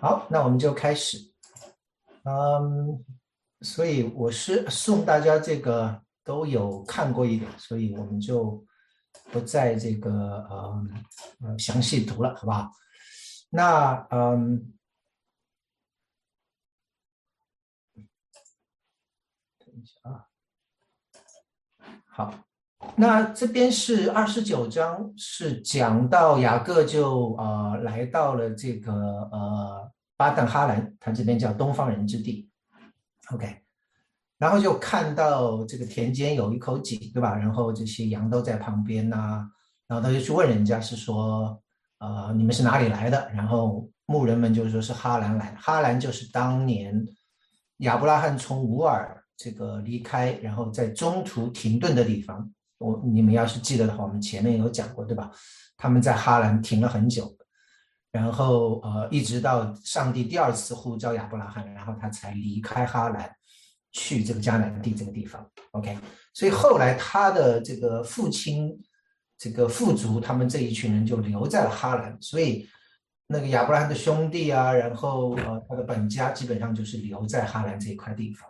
好，那我们就开始。嗯，所以我是送大家这个都有看过一点，所以我们就不再这个呃呃详细读了，好不好？那嗯，等一下啊，好。那这边是二十九章，是讲到雅各就呃来到了这个呃巴旦哈兰，他这边叫东方人之地，OK，然后就看到这个田间有一口井，对吧？然后这些羊都在旁边呐，然后他就去问人家是说，呃，你们是哪里来的？然后牧人们就说是哈兰来，哈兰就是当年亚伯拉罕从乌尔这个离开，然后在中途停顿的地方。我你们要是记得的话，我们前面有讲过，对吧？他们在哈兰停了很久，然后呃，一直到上帝第二次呼召亚伯拉罕，然后他才离开哈兰，去这个迦南地这个地方。OK，所以后来他的这个父亲、这个父族，他们这一群人就留在了哈兰，所以那个亚伯拉罕的兄弟啊，然后呃，他的本家基本上就是留在哈兰这一块地方。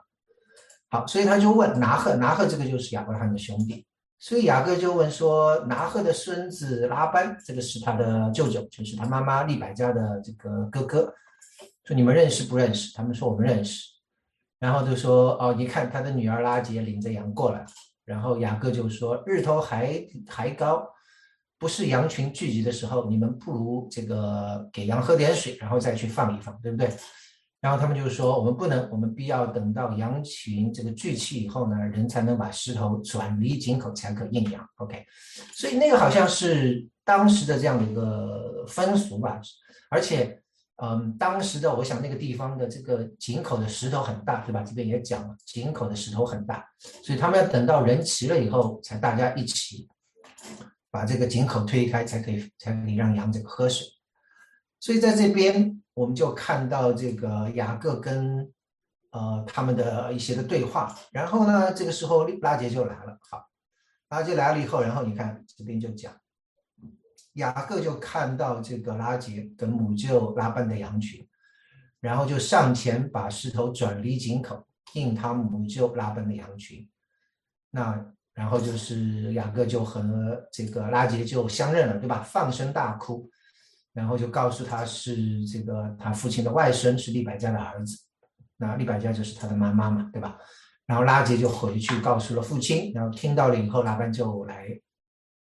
好，所以他就问拿赫，拿赫这个就是亚伯拉罕的兄弟。所以雅各就问说：“拿赫的孙子拉班，这个是他的舅舅，就是他妈妈利百加的这个哥哥。说你们认识不认识？他们说我们认识。然后就说：哦，一看他的女儿拉杰领着羊过来。然后雅各就说：日头还还高，不是羊群聚集的时候，你们不如这个给羊喝点水，然后再去放一放，对不对？”然后他们就说：“我们不能，我们必要等到羊群这个聚齐以后呢，人才能把石头转离井口，才可应羊。”OK，所以那个好像是当时的这样的一个风俗吧。而且，嗯，当时的我想那个地方的这个井口的石头很大，对吧？这边也讲了，井口的石头很大，所以他们要等到人齐了以后，才大家一起把这个井口推开，才可以才可以让羊这个喝水。所以在这边。我们就看到这个雅各跟呃他们的一些的对话，然后呢，这个时候拉杰就来了。好，拉杰来了以后，然后你看这边就讲，雅各就看到这个拉杰跟母舅拉班的羊群，然后就上前把石头转离井口，应他母舅拉班的羊群。那然后就是雅各就和这个拉杰就相认了，对吧？放声大哭。然后就告诉他是这个他父亲的外甥是利百加的儿子，那利百加就是他的妈妈嘛，对吧？然后拉杰就回去告诉了父亲，然后听到了以后，拉班就来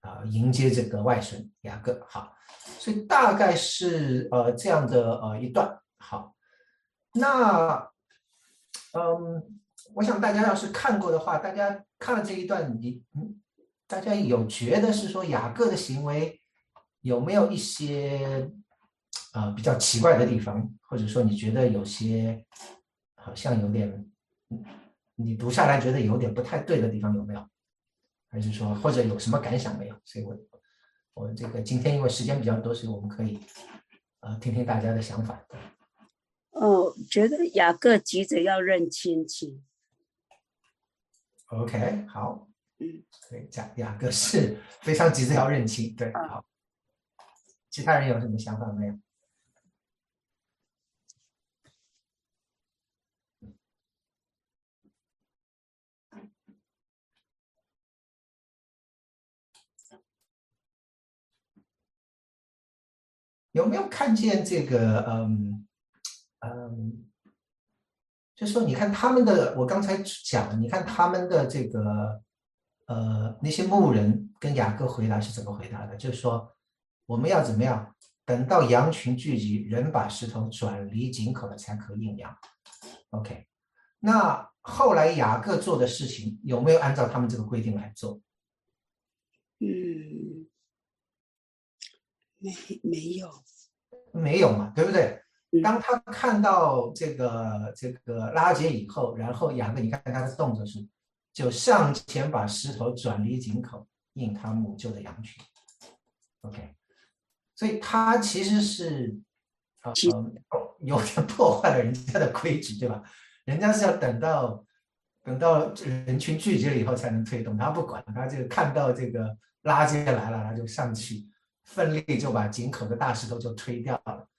啊迎接这个外甥雅各。好，所以大概是呃这样的呃一段。好，那嗯，我想大家要是看过的话，大家看了这一段，你嗯，大家有觉得是说雅各的行为？有没有一些啊比较奇怪的地方，或者说你觉得有些好像有点，你读下来觉得有点不太对的地方有没有？还是说或者有什么感想没有？所以我我这个今天因为时间比较多，所以我们可以呃听听大家的想法。哦，觉得雅各急着要认亲戚。OK，好，嗯，对，雅雅各是非常急着要认亲，对，好。其他人有什么想法没有？有没有看见这个？嗯嗯，就说你看他们的，我刚才讲，你看他们的这个呃那些牧人跟雅各回答是怎么回答的？就是说。我们要怎么样？等到羊群聚集，人把石头转离井口了，才可应羊。OK，那后来雅各做的事情有没有按照他们这个规定来做？嗯，没没有，没有嘛，对不对？当他看到这个这个拉结以后，然后雅各，你看他的动作是，就上前把石头转离井口，应他母舅的羊群。OK。所以他其实是，呃，有点破坏了人家的规矩，对吧？人家是要等到等到人群聚集了以后才能推动，他不管，他就看到这个垃圾来了，他就上去，奋力就把井口的大石头就推掉了。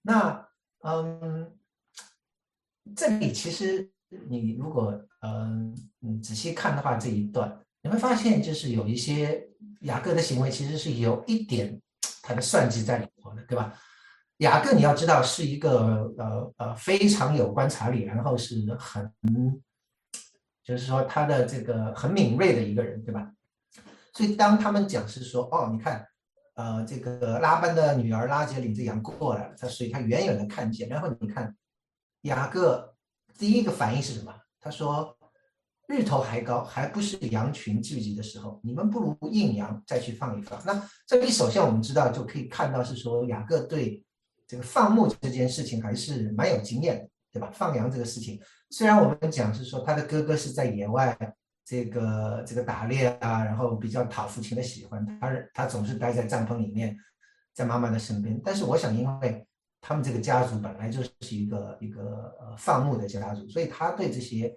那嗯，这里其实你如果嗯嗯仔细看的话，这一段你会发现，就是有一些雅各的行为其实是有一点他的算计在里头的，对吧？雅各你要知道是一个呃呃非常有观察力，然后是很就是说他的这个很敏锐的一个人，对吧？所以当他们讲是说哦，你看。呃，这个拉班的女儿拉杰领着羊过来了，他所以他远远的看见，然后你看雅各第一个反应是什么？他说：“日头还高，还不是羊群聚集的时候，你们不如应羊再去放一放。”那这里首先我们知道就可以看到是说雅各对这个放牧这件事情还是蛮有经验的，对吧？放羊这个事情，虽然我们讲是说他的哥哥是在野外。这个这个打猎啊，然后比较讨父亲的喜欢，他他总是待在帐篷里面，在妈妈的身边。但是我想，因为他们这个家族本来就是一个一个呃放牧的家族，所以他对这些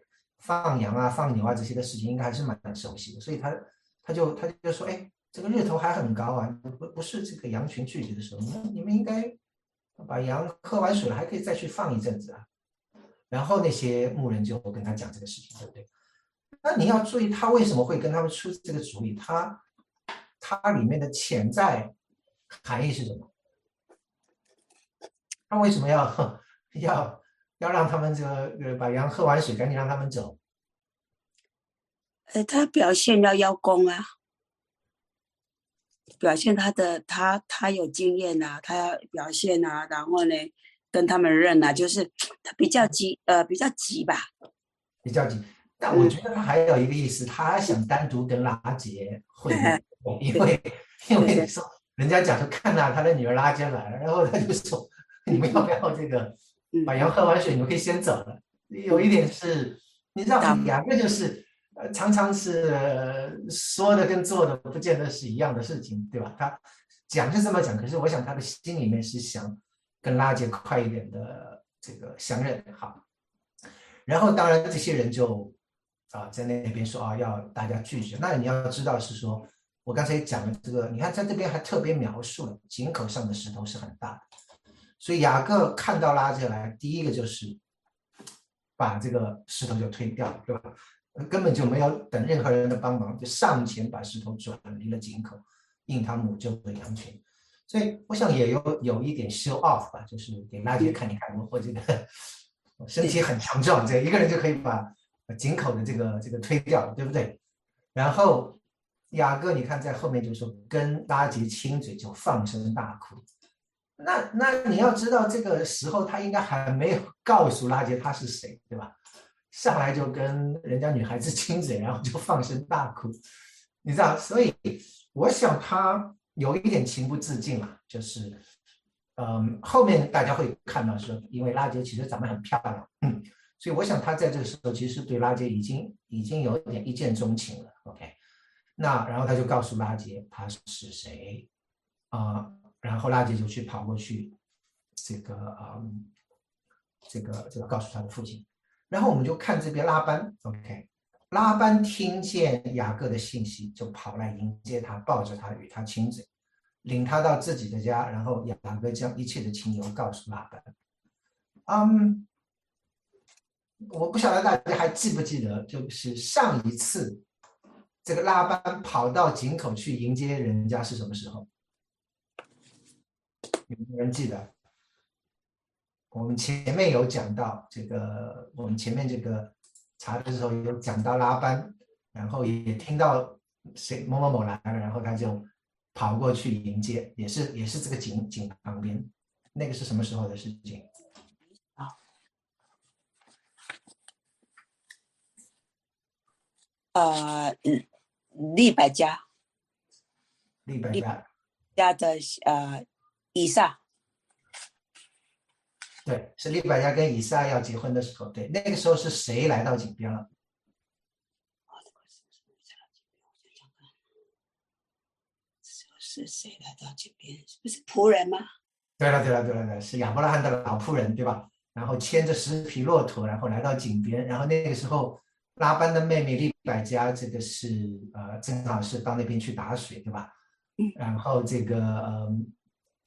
放羊啊、放牛啊这些的事情应该还是蛮熟悉的。所以他他就他就说：“哎，这个日头还很高啊，不不是这个羊群聚集的时候，你们你们应该把羊喝完水了，还可以再去放一阵子啊。”然后那些牧人就跟他讲这个事情，对不对？那你要注意，他为什么会跟他们出这个主意？他他里面的潜在含义是什么？他为什么要 要要让他们这个把羊喝完水，赶紧让他们走？呃，他表现要邀功啊，表现他的他他有经验呐，他要表现啊，然后呢跟他们认啊，就是他比较急，呃，比较急吧，比较急。但我觉得他还有一个意思，他想单独跟拉杰会面，因为因为说人家讲说看到他的女儿拉杰来了，然后他就说 你们要不要这个把羊喝完水，你们可以先走了。有一点是，你知道两个就是呃常常是说的跟做的不见得是一样的事情，对吧？他讲是这么讲，可是我想他的心里面是想跟拉杰快一点的这个相认，好。然后当然这些人就。啊，在那边说啊，要大家拒绝。那你要知道是说，我刚才讲的这个，你看在这边还特别描述了井口上的石头是很大的，所以雅各看到拉杰来，第一个就是把这个石头就推掉，对吧？根本就没有等任何人的帮忙，就上前把石头转离了井口，应他母舅的羊群。所以我想也有有一点 show off 吧，就是给拉杰看一看，我这个身体很强壮，这一个人就可以把。井口的这个这个推掉，对不对？然后雅各，你看在后面就说跟拉杰亲嘴，就放声大哭。那那你要知道，这个时候他应该还没有 告诉拉杰他是谁，对吧？上来就跟人家女孩子亲嘴，然后就放声大哭，你知道？所以我想他有一点情不自禁了，就是嗯，后面大家会看到说，因为拉杰其实长得很漂亮，嗯。所以我想，他在这个时候其实对拉杰已经已经有点一见钟情了。OK，那然后他就告诉拉杰他是谁啊？然后拉杰就去跑过去，这个啊，这个这个告诉他的父亲。然后我们就看这边拉班，OK，拉班听见雅各的信息，就跑来迎接他，抱着他与他亲嘴，领他到自己的家。然后雅各将一切的情由告诉拉班。嗯。我不晓得大家还记不记得，就是上一次这个拉班跑到井口去迎接人家是什么时候？有没有人记得？我们前面有讲到这个，我们前面这个查的时候有讲到拉班，然后也听到谁某某某来了，然后他就跑过去迎接，也是也是这个井井旁边，那个是什么时候的事情？呃，利百家，利百家家的呃以撒，对，是利百加跟以撒要结婚的时候，对，那个时候是谁来到井边了？是谁来到井边？是不是仆人吗？对了，对了，对了，对，是亚伯拉罕的老仆人，对吧？然后牵着十匹骆驼，然后来到井边，然后那个时候。拉班的妹妹利百加，这个是呃，正好是到那边去打水，对吧？嗯。然后这个呃，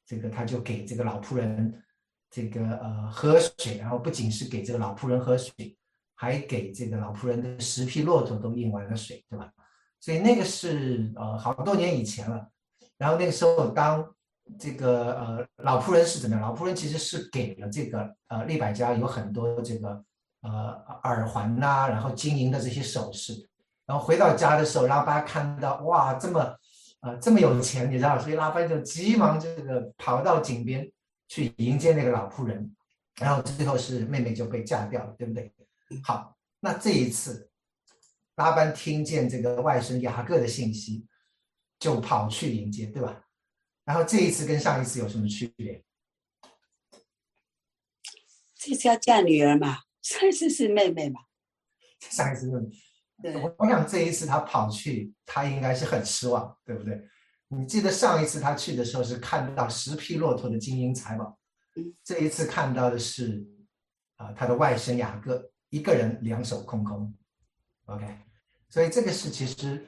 这个他就给这个老仆人这个呃喝水，然后不仅是给这个老仆人喝水，还给这个老仆人的十匹骆驼都饮完了水，对吧？所以那个是呃好多年以前了。然后那个时候，当这个呃老仆人是怎么样？老仆人其实是给了这个呃利百家有很多这个呃耳环呐，然后金银的这些首饰。然后回到家的时候，拉巴看到哇这么呃这么有钱，你知道，所以拉班就急忙这个跑到井边去迎接那个老仆人。然后最后是妹妹就被嫁掉了，对不对？好，那这一次拉班听见这个外甥雅各的信息，就跑去迎接，对吧？然后这一次跟上一次有什么区别？这次要嫁女儿嘛，上一次是妹妹嘛。上一次是，对，我我想这一次他跑去，他应该是很失望，对不对？你记得上一次他去的时候是看到十匹骆驼的金银财宝，嗯，这一次看到的是啊、他的外甥雅各一个人两手空空，OK，所以这个是其实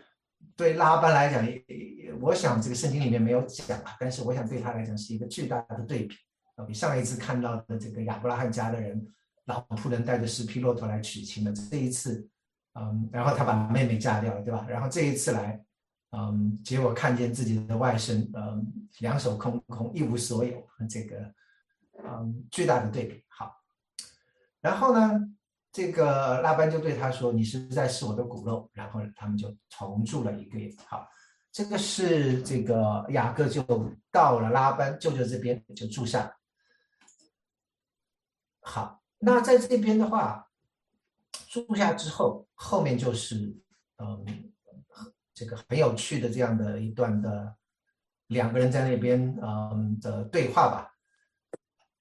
对拉班来讲，我想这个圣经里面没有讲啊，但是我想对他来讲是一个巨大的对比。啊，比上一次看到的这个亚伯拉罕家的人老仆人带着十匹骆驼来娶亲的，这一次，嗯，然后他把妹妹嫁掉了，对吧？然后这一次来，嗯，结果看见自己的外甥，嗯，两手空空，一无所有，这个，嗯，巨大的对比。好，然后呢，这个拉班就对他说：“你实在是我的骨肉。”然后他们就同住了一个月。好，这个是这个雅各就到了拉班舅舅这边就住下了。好，那在这边的话，住下之后，后面就是嗯，这个很有趣的这样的一段的两个人在那边嗯的对话吧。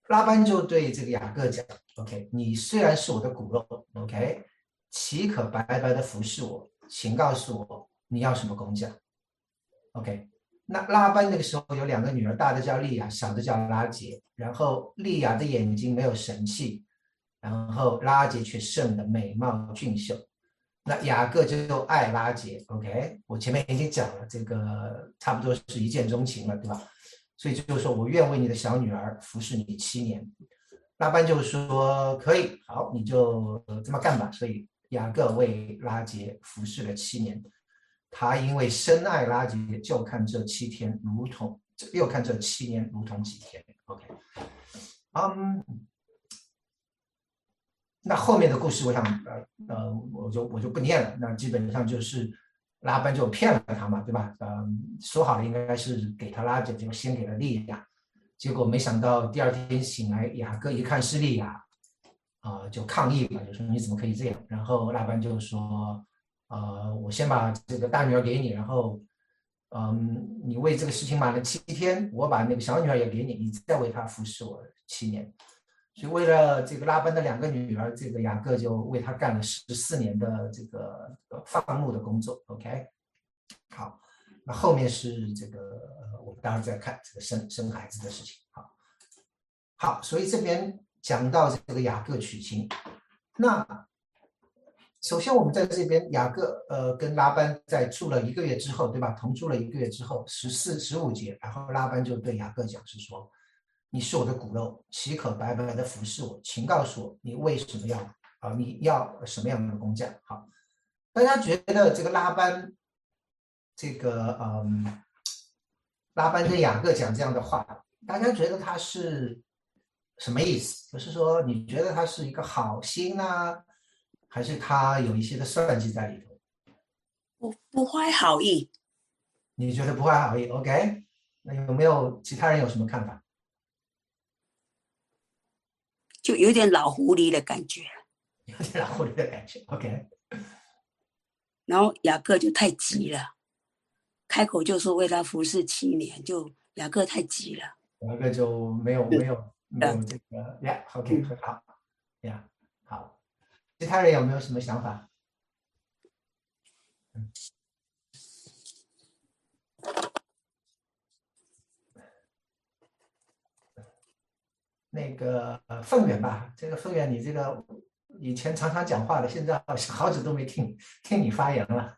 拉班就对这个雅各讲：“OK，你虽然是我的骨肉，OK，岂可白白的服侍我？请告诉我你要什么工价？OK。”那拉班那个时候有两个女儿，大的叫利亚，小的叫拉杰。然后利亚的眼睛没有神气，然后拉杰却胜的美貌俊秀。那雅各就爱拉杰，OK。我前面已经讲了，这个差不多是一见钟情了，对吧？所以就是说我愿为你的小女儿服侍你七年。拉班就说可以，好，你就这么干吧。所以雅各为拉杰服侍了七年。他因为深爱拉杰，就看这七天如同，又看这七年如同几天。OK，嗯，那后面的故事，我想，呃呃，我就我就不念了。那基本上就是拉班就骗了他嘛，对吧？嗯，说好了应该是给他拉就，就先给了利亚，结果没想到第二天醒来，雅各一看是利亚，啊、就抗议了，就说你怎么可以这样？然后拉班就说。呃，我先把这个大女儿给你，然后，嗯，你为这个事情买了七天，我把那个小女儿也给你，你再为她服侍我七年。所以为了这个拉班的两个女儿，这个雅各就为他干了十四年的这个放牧的工作。OK，好，那后面是这个，我们待会儿再看这个生生孩子的事情。好，好，所以这边讲到这个雅各娶亲，那。首先，我们在这边，雅各呃跟拉班在住了一个月之后，对吧？同住了一个月之后，十四、十五节，然后拉班就对雅各讲，是说：“你是我的骨肉，岂可白白的服侍我？请告诉我，你为什么要啊？你要什么样的工匠？”好，大家觉得这个拉班，这个嗯，拉班跟雅各讲这样的话，大家觉得他是什么意思？就是说，你觉得他是一个好心啊？还是他有一些的算计在里头，不不怀好意。你觉得不怀好意？OK，那有没有其他人有什么看法？就有点老狐狸的感觉。有点老狐狸的感觉。OK，然后雅各就太急了，开口就说为他服侍七年，就雅各太急了。雅各就没有没有没有这个呀。OK，很好呀，好。其他人有没有什么想法？嗯，那个呃，凤远吧，这个凤远，你这个以前常常讲话的，现在好像好久都没听听你发言了。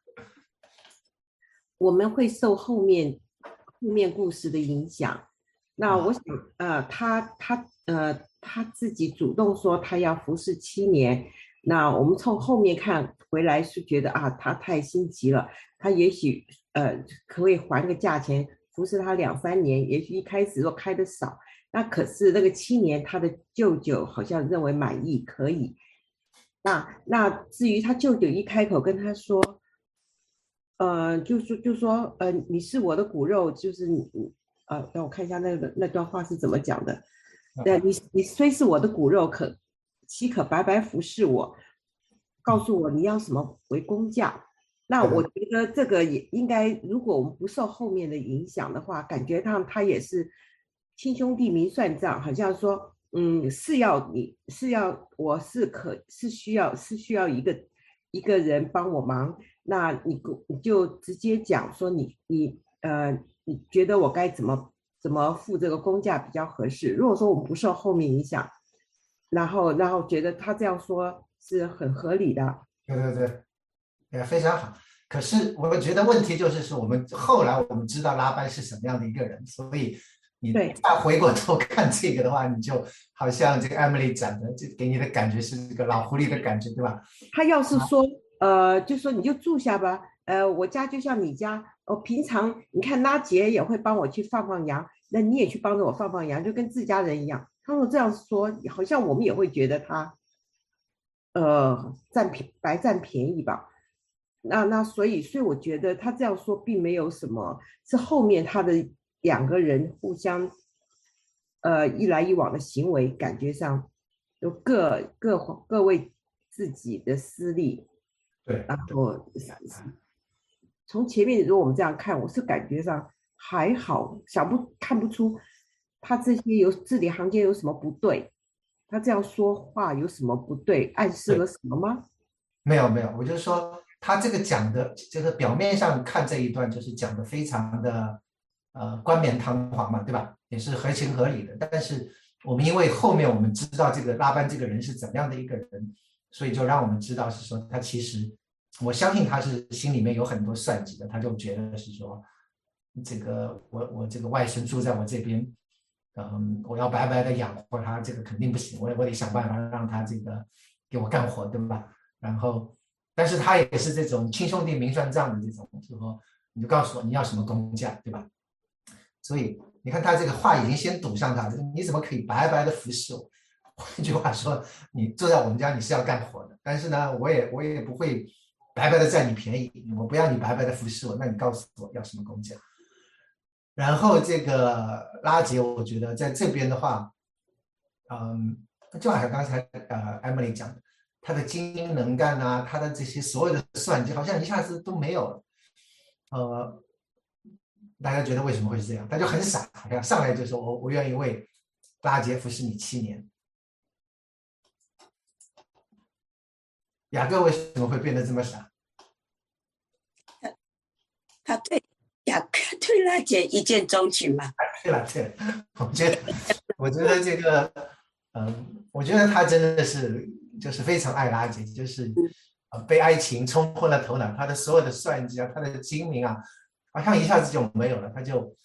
我们会受后面后面故事的影响。那我想，呃，他他呃他自己主动说他要服侍七年。那我们从后面看回来是觉得啊，他太心急了。他也许呃可以还个价钱，服侍他两三年。也许一开始若开的少，那可是那个七年，他的舅舅好像认为满意可以。那那至于他舅舅一开口跟他说，呃，就说就说呃，你是我的骨肉，就是你呃，让我看一下那个那段话是怎么讲的。对，你你虽是我的骨肉，可。岂可白白服侍我？告诉我你要什么为工价？那我觉得这个也应该，如果我们不受后面的影响的话，感觉上他也是亲兄弟明算账，好像说，嗯，是要你是要我是可是需要是需要一个一个人帮我忙，那你你就直接讲说你你呃你觉得我该怎么怎么付这个工价比较合适？如果说我们不受后面影响。然后，然后觉得他这样说是很合理的。对对对，也非常好。可是我觉得问题就是说，我们后来我们知道拉班是什么样的一个人，所以你再回过头看这个的话，你就好像这个 Emily 讲的，就给你的感觉是这个老狐狸的感觉，对吧？他要是说，呃，就说你就住下吧，呃，我家就像你家，我平常你看拉杰也会帮我去放放羊，那你也去帮着我放放羊，就跟自家人一样。他说这样说，好像我们也会觉得他，呃，占便白占便宜吧？那那所以，所以我觉得他这样说并没有什么，是后面他的两个人互相，呃，一来一往的行为，感觉上都各各各为自己的私利。对，然后从前面如果我们这样看，我是感觉上还好，想不看不出。他这些有字里行间有什么不对？他这样说话有什么不对？暗示了什么吗？没有没有，我就说他这个讲的，就是表面上看这一段就是讲的非常的呃冠冕堂皇嘛，对吧？也是合情合理的。但是我们因为后面我们知道这个拉班这个人是怎么样的一个人，所以就让我们知道是说他其实，我相信他是心里面有很多算计的。他就觉得是说，这个我我这个外甥住在我这边。嗯，我要白白的养活他，这个肯定不行。我我得想办法让他这个给我干活，对吧？然后，但是他也是这种亲兄弟明算账的这种，就说你就告诉我你要什么工价，对吧？所以你看他这个话已经先堵上他，你怎么可以白白的服侍我？换句话说，你坐在我们家你是要干活的，但是呢，我也我也不会白白的占你便宜，我不要你白白的服侍我，那你告诉我要什么工价？然后这个拉杰，我觉得在这边的话，嗯，就好像刚才呃，Emily 讲的，他的精英能干啊，他的这些所有的算计，好像一下子都没有了。呃，大家觉得为什么会是这样？他就很傻，好像上来就说：“我我愿意为拉杰服侍你七年。”雅各为什么会变得这么傻？他他对。对拉姐一见钟情嘛？对了，对，我觉得，我觉得这个，嗯，我觉得他真的是就是非常爱拉姐，就是呃被爱情冲昏了头脑，他的所有的算计啊，他的精明啊，好像一下子就没有了，他就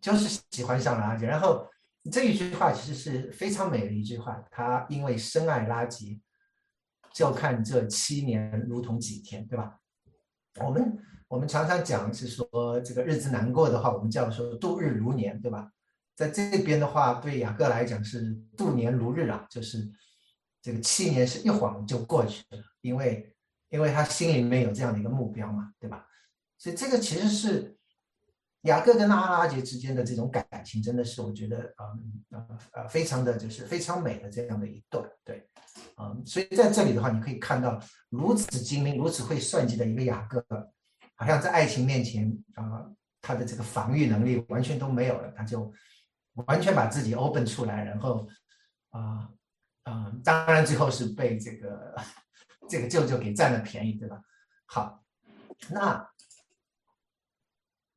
就是喜欢上了拉姐。然后这一句话其实是非常美的一句话，他因为深爱拉杰，就看这七年如同几天，对吧？我们。我们常常讲是说这个日子难过的话，我们叫说度日如年，对吧？在这边的话，对雅各来讲是度年如日啊，就是这个七年是一晃就过去了，因为因为他心里面有这样的一个目标嘛，对吧？所以这个其实是雅各跟阿拉杰之间的这种感情，真的是我觉得嗯呃呃非常的就是非常美的这样的一段，对，嗯，所以在这里的话，你可以看到如此精明、如此会算计的一个雅各。好像在爱情面前啊，他的这个防御能力完全都没有了，他就完全把自己 open 出来，然后啊啊，当然最后是被这个 这个舅舅给占了便宜，对吧？好，那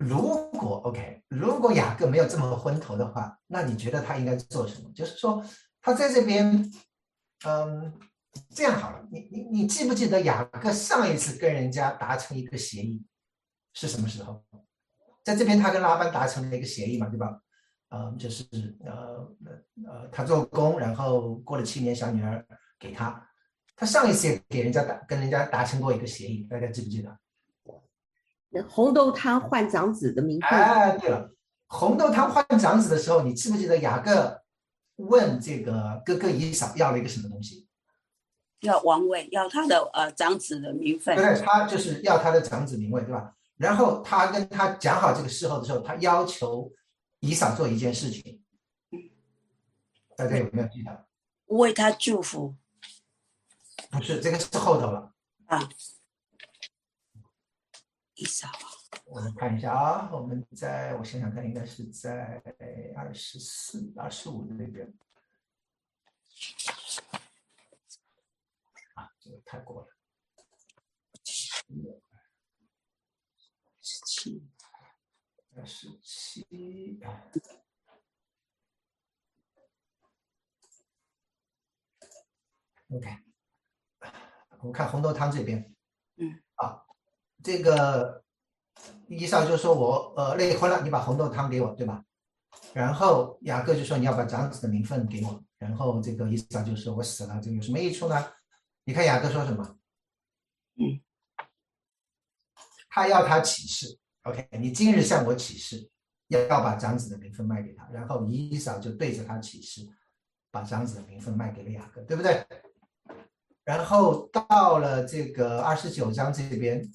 如果 OK，如果雅各没有这么昏头的话，那你觉得他应该做什么？就是说他在这边，嗯。这样好了，你你你记不记得雅各上一次跟人家达成一个协议是什么时候？在这边他跟拉班达成了一个协议嘛，对吧？嗯，就是呃呃，他做工，然后过了七年，小女儿给他。他上一次也给人家达跟人家达成过一个协议，大家记不记得？那红豆汤换长子的名分。哎，对了，红豆汤换长子的时候，你记不记得雅各问这个哥哥以扫要了一个什么东西？要王位，要他的呃长子的名分。对，他就是要他的长子名位，对吧？然后他跟他讲好这个事后的时候，他要求以扫做一件事情。大家有没有记得？为他祝福。不是，这个是后头了。啊。以扫。我们看一下啊，我们在我想想看，应该是在二十四、二十五那边。啊，这个太过了。十七，二十七。OK，我们看红豆汤这边。嗯。啊，这个。伊扫就说：“我呃累昏了，你把红豆汤给我，对吧？”然后雅各就说：“你要把长子的名分给我。”然后这个伊扫就说：“我死了，这有什么益处呢？”你看雅各说什么？嗯，他要他起誓，OK，你今日向我起誓，要要把长子的名分卖给他。然后伊扫就对着他起誓，把长子的名分卖给了雅各，对不对？然后到了这个二十九章这边。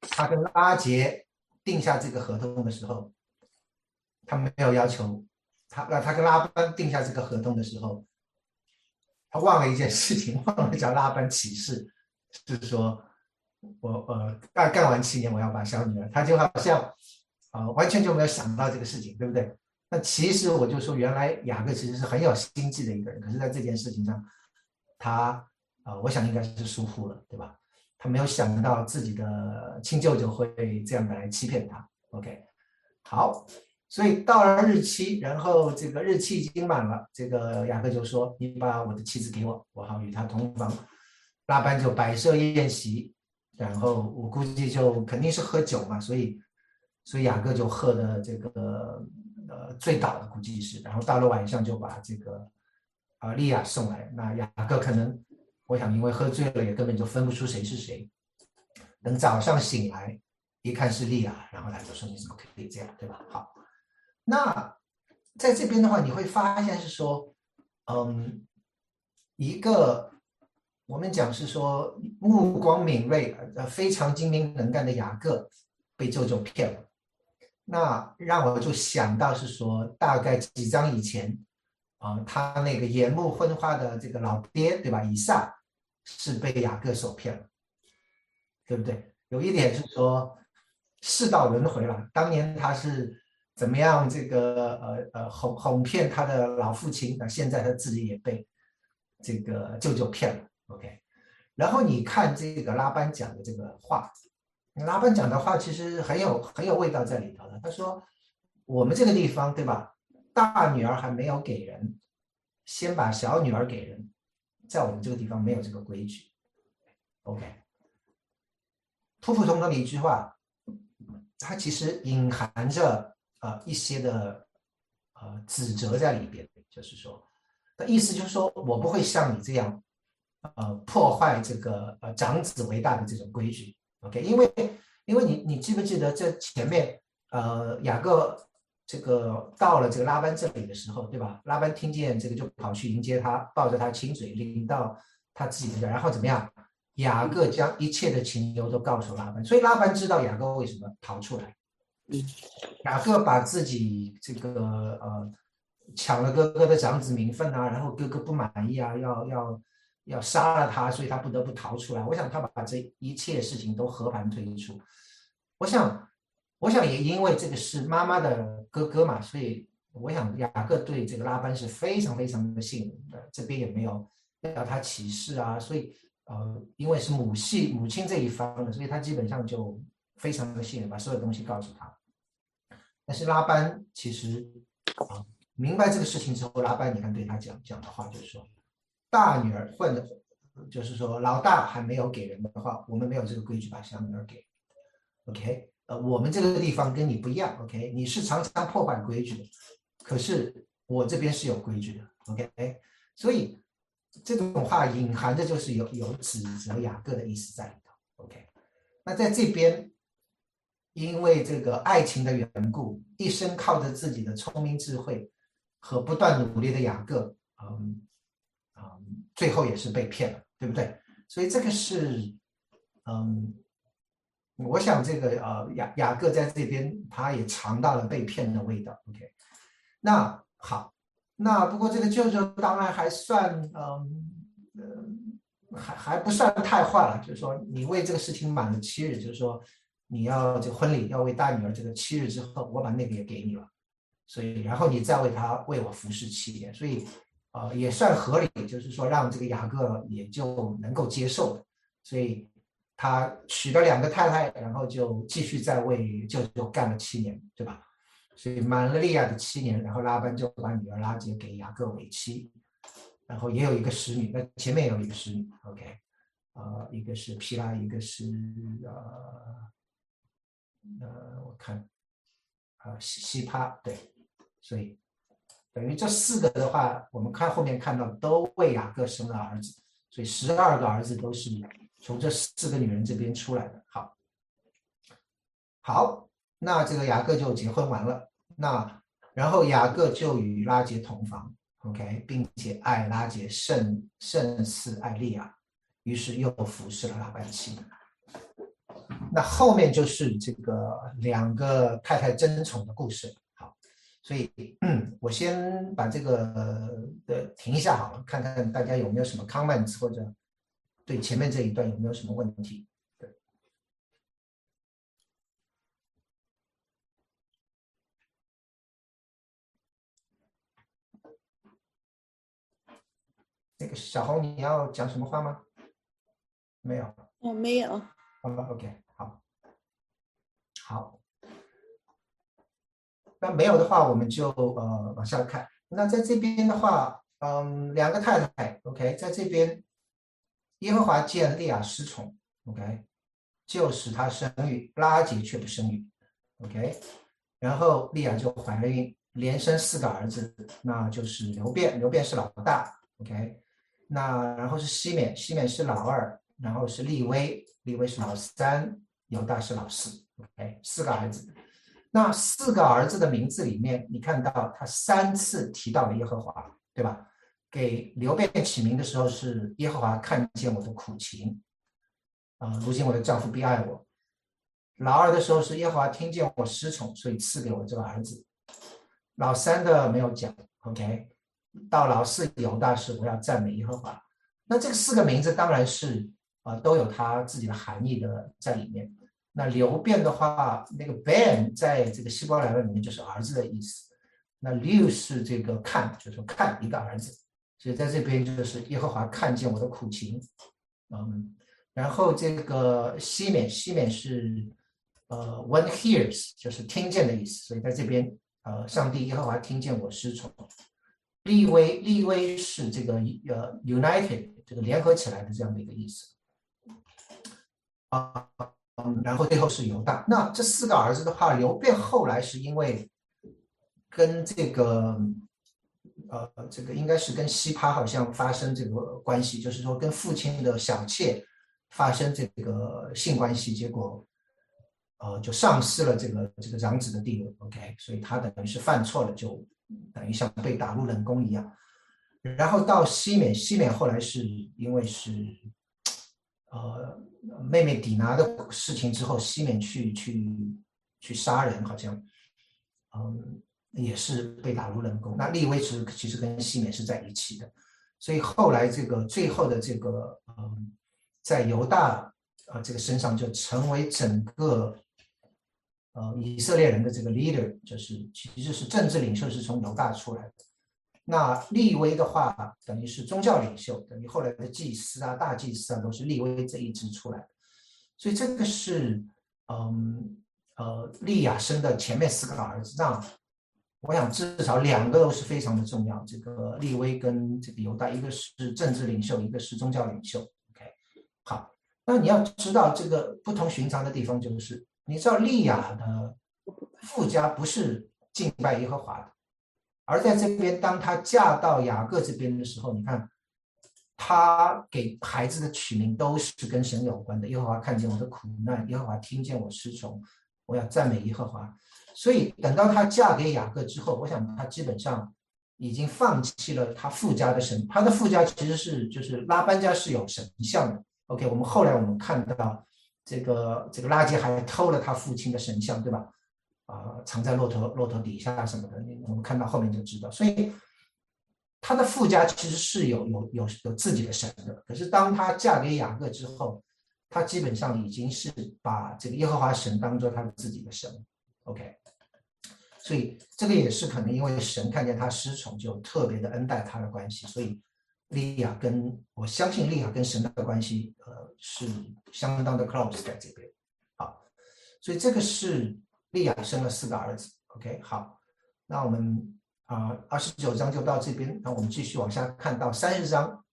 他跟拉杰定下这个合同的时候，他没有要求他。那他跟拉班定下这个合同的时候，他忘了一件事情，忘了叫拉班起誓，是说我呃干干完七年，我要把小女儿。他就好像啊，完全就没有想到这个事情，对不对？那其实我就说，原来雅各其实是很有心计的一个人，可是在这件事情上，他啊，我想应该是疏忽了，对吧？他没有想到自己的亲舅舅会这样来欺骗他。OK，好，所以到了日期，然后这个日期已经满了，这个雅各就说：“你把我的妻子给我，我好与她同房。”拉班就摆设宴席，然后我估计就肯定是喝酒嘛，所以所以雅各就喝的这个呃醉倒了，估计是。然后到了晚上就把这个啊利亚送来，那雅各可能。我想，因为喝醉了，也根本就分不出谁是谁。等早上醒来，一看是利亚，然后他就说：“你怎么可以这样，对吧？”好，那在这边的话，你会发现是说，嗯，一个我们讲是说目光敏锐、呃非常精明能干的雅各被舅舅骗了。那让我就想到是说，大概几章以前，啊，他那个眼目昏花的这个老爹，对吧？以撒。是被雅各所骗了，对不对？有一点是说世道轮回了。当年他是怎么样这个呃呃哄哄骗他的老父亲，那现在他自己也被这个舅舅骗了。OK，然后你看这个拉班讲的这个话，拉班讲的话其实很有很有味道在里头的。他说我们这个地方对吧，大女儿还没有给人，先把小女儿给人。在我们这个地方没有这个规矩，OK，普普通通的一句话，它其实隐含着呃一些的呃指责在里边，就是说，的意思就是说我不会像你这样，呃破坏这个呃长子为大的这种规矩，OK，因为因为你你记不记得这前面呃雅各。这个到了这个拉班这里的时候，对吧？拉班听见这个就跑去迎接他，抱着他亲嘴，领到他自己的家，然后怎么样？雅各将一切的情由都告诉拉班，所以拉班知道雅各为什么逃出来。嗯，雅各把自己这个呃抢了哥哥的长子名分啊，然后哥哥不满意啊，要要要杀了他，所以他不得不逃出来。我想他把这一切事情都和盘推出。我想。我想也因为这个是妈妈的哥哥嘛，所以我想雅各对这个拉班是非常非常的信任的，这边也没有要他歧视啊，所以呃，因为是母系母亲这一方的，所以他基本上就非常的信任，把所有东西告诉他。但是拉班其实啊，明白这个事情之后，拉班你看对他讲讲的话就是说，大女儿混的，就是说老大还没有给人的话，我们没有这个规矩把小女儿给，OK。呃，我们这个地方跟你不一样，OK？你是常常破坏规矩的，可是我这边是有规矩的，OK？所以这种话隐含着就是有有指责雅各的意思在里头，OK？那在这边，因为这个爱情的缘故，一生靠着自己的聪明智慧和不断努力的雅各，嗯嗯，最后也是被骗了，对不对？所以这个是，嗯，我想这个呃雅雅各在这边他也尝到了被骗的味道，OK？那好，那不过这个舅舅当然还算，嗯呃，还还不算太坏了，就是说你为这个事情满了七日，就是说你要这婚礼要为大女儿这个七日之后，我把那个也给你了，所以然后你再为他为我服侍七年，所以。呃，也算合理，就是说让这个雅各也就能够接受，所以他娶了两个太太，然后就继续在为舅舅干了七年，对吧？所以满了利亚的七年，然后拉班就把女儿拉结给雅各为妻，然后也有一个使女，那前面有一个使女，OK，呃，一个是皮拉，一个是呃呃，我看啊西西帕，对，所以。等于这四个的话，我们看后面看到都为雅各生了儿子，所以十二个儿子都是从这四个女人这边出来的。好，好，那这个雅各就结婚完了，那然后雅各就与拉杰同房，OK，并且爱拉杰甚甚似爱利亚，于是又服侍了拉班妻。那后面就是这个两个太太争宠的故事。好所以，嗯，我先把这个的停一下好了，看看大家有没有什么 comments 或者对前面这一段有没有什么问题？对，那个小红，你要讲什么话吗？没有。我没有。好了，OK，好，好。那没有的话，我们就呃往下看。那在这边的话，嗯，两个太太，OK，在这边，耶和华见利亚失宠，OK，就使他生育，拉结却不生育，OK，然后利亚就怀了孕，连生四个儿子，那就是刘辩，刘辩是老大，OK，那然后是西缅，西缅是老二，然后是利威，利威是老三，犹大是老四，OK，四个儿子。那四个儿子的名字里面，你看到他三次提到了耶和华，对吧？给刘备起名的时候是耶和华看见我的苦情，啊，如今我的丈夫必爱我。老二的时候是耶和华听见我失宠，所以赐给我这个儿子。老三的没有讲，OK。到老四有大事我要赞美耶和华。那这个四个名字当然是啊都有它自己的含义的在里面。那刘辩的话，那个 Ben 在这个希伯来文里面就是儿子的意思。那 Liu 是这个看，就是说看一个儿子，所以在这边就是耶和华看见我的苦情，嗯，然后这个西缅，西缅是呃 One hears，就是听见的意思，所以在这边呃上帝耶和华听见我失宠。立威，立威是这个呃 United，这个联合起来的这样的一个意思，啊。嗯，然后最后是犹大。那这四个儿子的话，刘辩后来是因为跟这个呃，这个应该是跟西帕好像发生这个关系，就是说跟父亲的小妾发生这个性关系，结果呃就丧失了这个这个长子的地位。OK，所以他等于是犯错了，就等于像被打入冷宫一样。然后到西缅，西缅后来是因为是呃。妹妹底拿的事情之后，西缅去去去杀人，好像，嗯，也是被打入冷宫。那利威其实其实跟西缅是在一起的，所以后来这个最后的这个，嗯，在犹大啊这个身上就成为整个，呃，以色列人的这个 leader，就是其实是政治领袖，是从犹大出来的。那立威的话，等于是宗教领袖，等于后来的祭司啊、大祭司啊，都是立威这一支出来的。所以这个是，嗯，呃，利亚生的前面四个儿子，让我想至少两个都是非常的重要。这个立威跟这个犹大，一个是政治领袖，一个是宗教领袖。OK，好，那你要知道这个不同寻常的地方，就是你知道利亚的富家不是敬拜耶和华的。而在这边，当她嫁到雅各这边的时候，你看，她给孩子的取名都是跟神有关的。耶和华看见我的苦难，耶和华听见我失宠，我要赞美耶和华。所以等到她嫁给雅各之后，我想她基本上已经放弃了她父家的神。她的父家其实是就是拉班家是有神像的。OK，我们后来我们看到这个这个拉结还偷了他父亲的神像，对吧？啊，藏在骆驼骆驼底下什么的，我们看到后面就知道。所以他的父家其实是有有有有自己的神的。可是当他嫁给雅各之后，他基本上已经是把这个耶和华神当做他自己的神。OK，所以这个也是可能因为神看见他失宠，就特别的恩待他的关系。所以利亚跟我相信利亚跟神的关系，呃，是相当的 close 在这边。好，所以这个是。利亚生了四个儿子，OK，好，那我们啊二十九章就到这边，那我们继续往下看到三十章，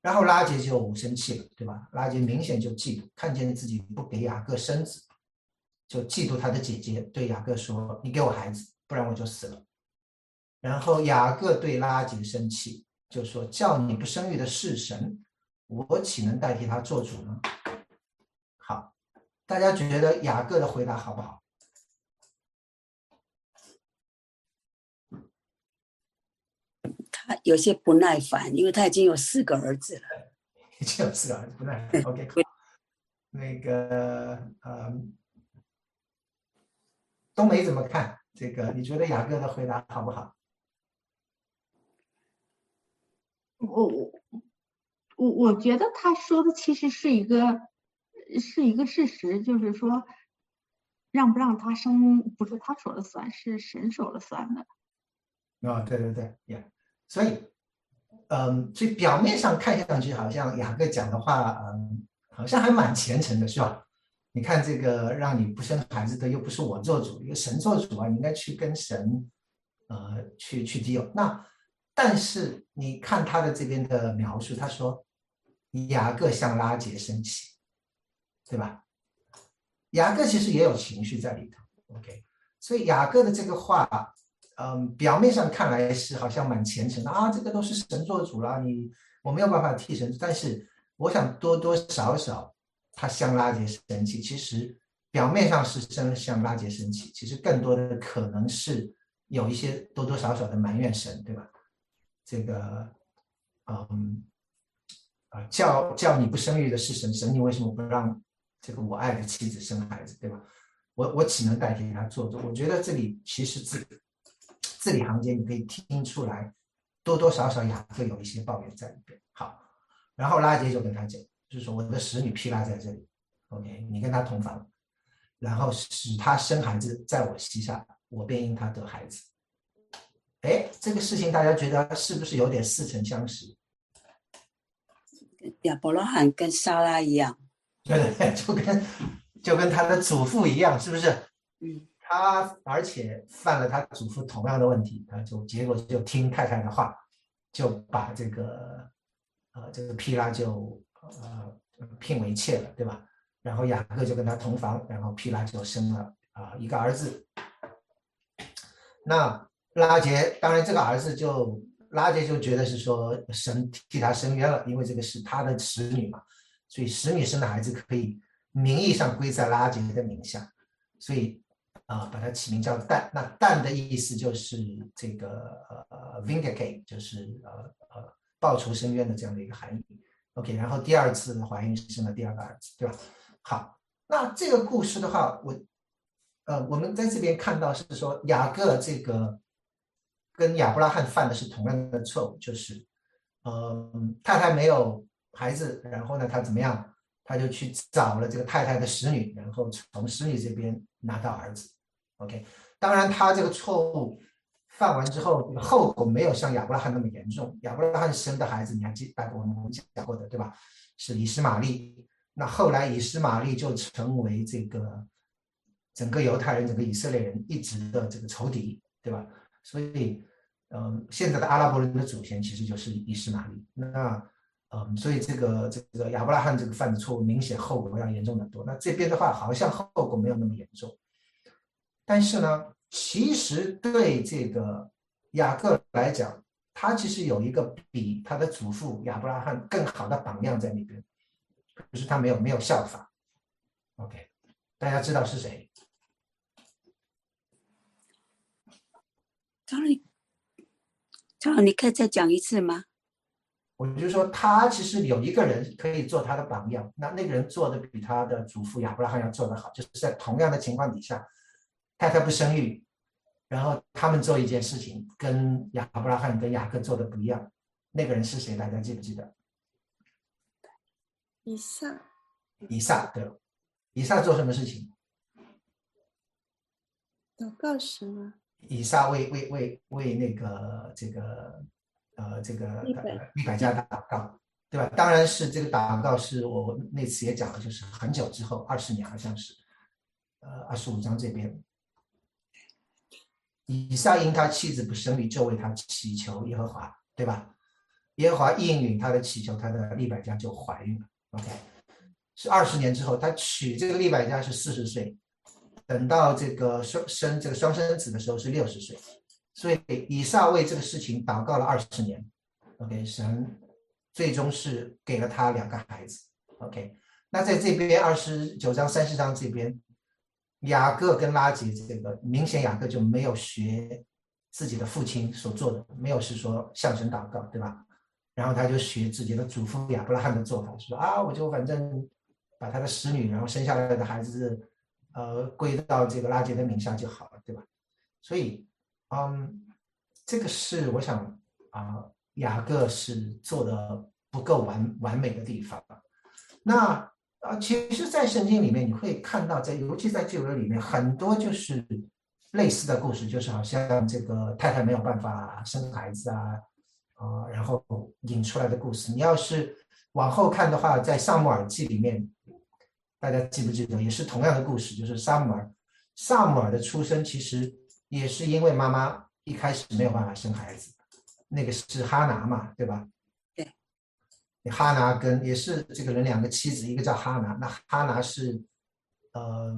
然后拉杰就生气了，对吧？拉杰明显就嫉妒，看见自己不给雅各生子，就嫉妒他的姐姐，对雅各说：“你给我孩子，不然我就死了。”然后雅各对拉杰生气，就说：“叫你不生育的是神，我岂能代替他做主呢？”好，大家觉得雅各的回答好不好？他有些不耐烦，因为他已经有四个儿子了，已经有四个儿子不耐烦。OK，那个呃，冬梅怎么看这个？你觉得雅各的回答好不好？我我我我觉得他说的其实是一个是一个事实，就是说让不让他生不是他说了算，是神说了算的。啊，对对对，Yeah。所以，嗯，所以表面上看上去好像雅各讲的话，嗯，好像还蛮虔诚的，是吧？你看这个让你不生孩子的又不是我做主，一个神做主啊，你应该去跟神，呃，去去 deal。那但是你看他的这边的描述，他说雅各向拉结生气，对吧？雅各其实也有情绪在里头，OK。所以雅各的这个话。嗯，表面上看来是好像蛮虔诚的啊，这个都是神做主了，你我没有办法替神。但是我想多多少少他向拉杰生气，其实表面上是真向拉杰生气，其实更多的可能是有一些多多少少的埋怨神，对吧？这个，嗯，啊，叫叫你不生育的是神，神你为什么不让这个我爱的妻子生孩子，对吧？我我只能代替他做主？我觉得这里其实字。字里行间你可以听出来，多多少少雅各有一些抱怨在里边。好，然后拉杰就跟他讲，就是说我的使女皮拉在这里，OK，你跟她同房，然后使她生孩子在我膝下，我便因她得孩子。哎，这个事情大家觉得是不是有点似曾相识？亚伯拉罕跟莎拉一样，对 对对，就跟就跟他的祖父一样，是不是？嗯。他而且犯了他祖父同样的问题，他就结果就听太太的话，就把这个呃这个皮拉就呃聘为妾了，对吧？然后雅各就跟他同房，然后皮拉就生了啊一个儿子。那拉杰当然这个儿子就拉杰就觉得是说神替他伸冤了，因为这个是他的使女嘛，所以使女生的孩子可以名义上归在拉杰的名下，所以。啊，把它起名叫蛋。那蛋的意思就是这个呃，vindicate，就是呃呃，报仇申冤的这样的一个含义。OK，然后第二次怀孕生了第二个儿子，对吧？好，那这个故事的话，我呃，我们在这边看到是说雅各这个跟亚伯拉罕犯的是同样的错误，就是呃，太太没有孩子，然后呢，他怎么样？他就去找了这个太太的使女，然后从使女这边拿到儿子。OK，当然他这个错误犯完之后，后果没有像亚伯拉罕那么严重。亚伯拉罕生的孩子，你还记得我们讲过的对吧？是以实玛利。那后来以实玛利就成为这个整个犹太人、整个以色列人一直的这个仇敌，对吧？所以，嗯，现在的阿拉伯人的祖先其实就是以实玛利。那，嗯，所以这个这个亚伯拉罕这个犯的错误，明显后果要严重的多。那这边的话，好像后果没有那么严重。但是呢，其实对这个雅各来讲，他其实有一个比他的祖父亚伯拉罕更好的榜样在那边，可是他没有没有效法。OK，大家知道是谁？张力，张老，你可以再讲一次吗？我就说他其实有一个人可以做他的榜样，那那个人做的比他的祖父亚伯拉罕要做的好，就是在同样的情况底下，太太不生育，然后他们做一件事情跟亚伯拉罕跟雅各做的不一样，那个人是谁？大家记不记得？以撒，以撒对，以撒做什么事情？祷告时吗？以撒为为为为那个这个呃这个利百利百加祷告，对吧？当然是这个祷告是我那次也讲了，就是很久之后，二十年好像是，呃二十五章这边，以撒因他妻子不生育，就为他祈求耶和华，对吧？耶和华应允他的祈求，他的利百加就怀孕了。OK，是二十年之后，他娶这个利百加是四十岁，等到这个生生这个双生子的时候是六十岁，所以以撒为这个事情祷告了二十年。OK，神最终是给了他两个孩子。OK，那在这边二十九章、三十章这边，雅各跟拉结这个明显雅各就没有学自己的父亲所做的，没有是说向神祷告，对吧？然后他就学自己的祖父亚伯拉罕的做法，说啊，我就反正把他的使女，然后生下来的孩子，呃，归到这个拉结的名下就好了，对吧？所以，嗯，这个是我想啊，雅各是做的不够完完美的地方。那啊，其实，在圣经里面你会看到，在尤其在旧约里面，很多就是类似的故事，就是好像这个太太没有办法生孩子啊。啊，然后引出来的故事，你要是往后看的话，在《萨姆尔记》里面，大家记不记得，也是同样的故事，就是萨姆尔，萨姆尔的出生其实也是因为妈妈一开始没有办法生孩子，那个是哈拿嘛，对吧？哈拿跟也是这个人两个妻子，一个叫哈拿，那哈拿是呃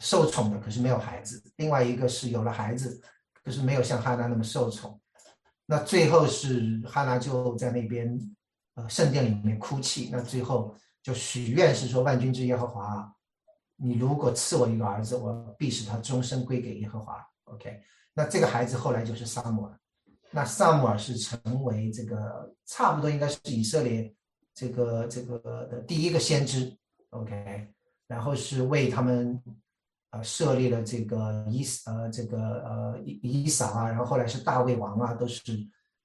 受宠的，可是没有孩子；另外一个是有了孩子，可是没有像哈拿那么受宠。那最后是哈拿就在那边，呃，圣殿里面哭泣。那最后就许愿是说，万军之耶和华，你如果赐我一个儿子，我必使他终身归给耶和华。OK，那这个孩子后来就是萨姆尔。那萨姆尔是成为这个差不多应该是以色列这个这个的第一个先知。OK，然后是为他们。啊，设立了这个伊呃这个呃伊伊撒啊，然后后来是大卫王啊，都是